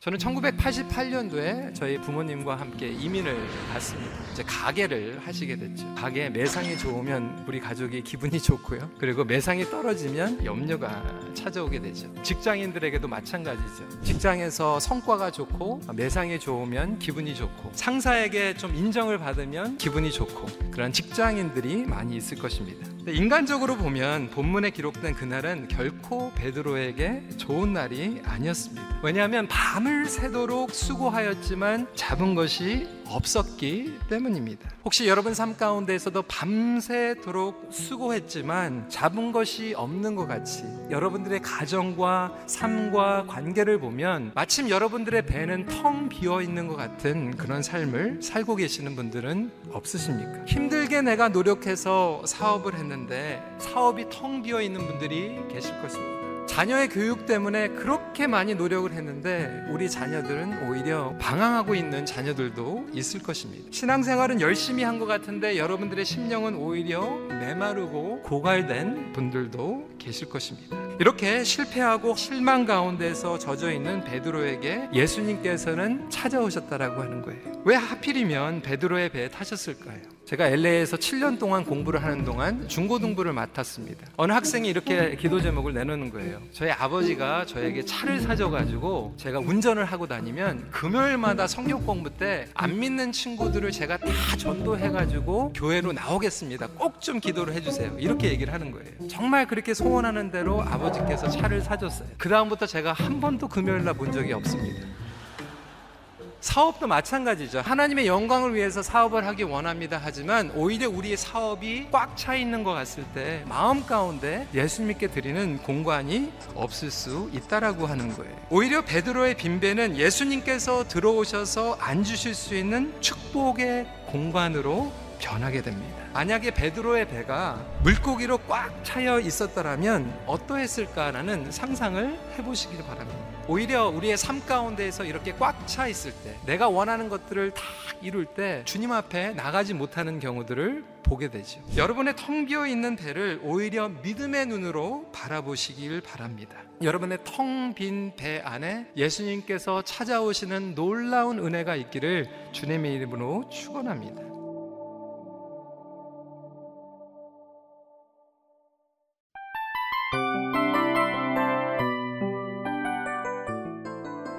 저는 1988년도에 저희 부모님과 함께 이민을 갔습니다. 이제 가게를 하시게 됐죠. 가게 매상이 좋으면 우리 가족이 기분이 좋고요. 그리고 매상이 떨어지면 염려가 찾아오게 되죠. 직장인들에게도 마찬가지죠. 직장에서 성과가 좋고 매상이 좋으면 기분이 좋고 상사에게 좀 인정을 받으면 기분이 좋고 그런 직장인들이 많이 있을 것입니다. 인간적으로 보면 본문에 기록된 그날은 결코 베드로에게 좋은 날이 아니었습니다. 왜냐하면 밤을 새도록 수고하였지만 잡은 것이 없었기 때문입니다. 혹시 여러분 삶 가운데에서도 밤새도록 수고했지만 잡은 것이 없는 것 같이 여러분들의 가정과 삶과 관계를 보면 마침 여러분들의 배는 텅 비어 있는 것 같은 그런 삶을 살고 계시는 분들은 없으십니까? 힘들게 내가 노력해서 사업을 했는데 사업이 텅 비어 있는 분들이 계실 것입니다. 자녀의 교육 때문에 그렇게 많이 노력을 했는데 우리 자녀들은 오히려 방황하고 있는 자녀들도 있을 것입니다. 신앙생활은 열심히 한 것 같은데 여러분들의 심령은 오히려 메마르고 고갈된 분들도 계실 것입니다. 이렇게 실패하고 실망 가운데서 젖어 있는 베드로에게 예수님께서는 찾아오셨다라고 하는 거예요. 왜 하필이면 베드로의 배에 타셨을까요? 제가 LA에서 7년 동안 공부를 하는 동안 중고등부를 맡았습니다. 어느 학생이 이렇게 기도 제목을 내놓는 거예요. 저희 아버지가 저에게 차를 사줘가지고 제가 운전을 하고 다니면 금요일마다 성경 공부 때 안 믿는 친구들을 제가 다 전도해가지고 교회로 나오겠습니다. 꼭 좀 기도를 해주세요. 이렇게 얘기를 하는 거예요. 정말 그렇게 소원하는 대로 아버지께서 차를 사줬어요. 그 다음부터 제가 한 번도 금요일 날 본 적이 없습니다. 사업도 마찬가지죠. 하나님의 영광을 위해서 사업을 하기 원합니다. 하지만 오히려 우리의 사업이 꽉 차 있는 것 같을 때 마음 가운데 예수님께 드리는 공간이 없을 수 있다라고 하는 거예요. 오히려 베드로의 빈배는 예수님께서 들어오셔서 앉으실 수 있는 축복의 공간으로 변하게 됩니다. 만약에 베드로의 배가 물고기로 꽉 차여 있었더라면 어떠했을까라는 상상을 해보시길 바랍니다. 오히려 우리의 삶 가운데에서 이렇게 꽉 차 있을 때, 내가 원하는 것들을 다 이룰 때 주님 앞에 나가지 못하는 경우들을 보게 되죠. 여러분의 텅 비어 있는 배를 오히려 믿음의 눈으로 바라보시길 바랍니다. 여러분의 텅 빈 배 안에 예수님께서 찾아오시는 놀라운 은혜가 있기를 주님의 이름으로 축원합니다.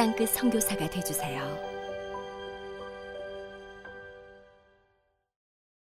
땅끝 성교사가 되주세요